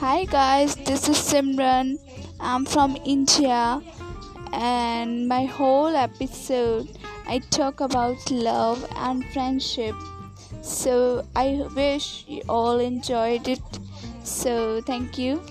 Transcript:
Hi guys, this is Simran. I'm from India, and my whole episode I talk about love and friendship. So I wish you all enjoyed it. So thank you.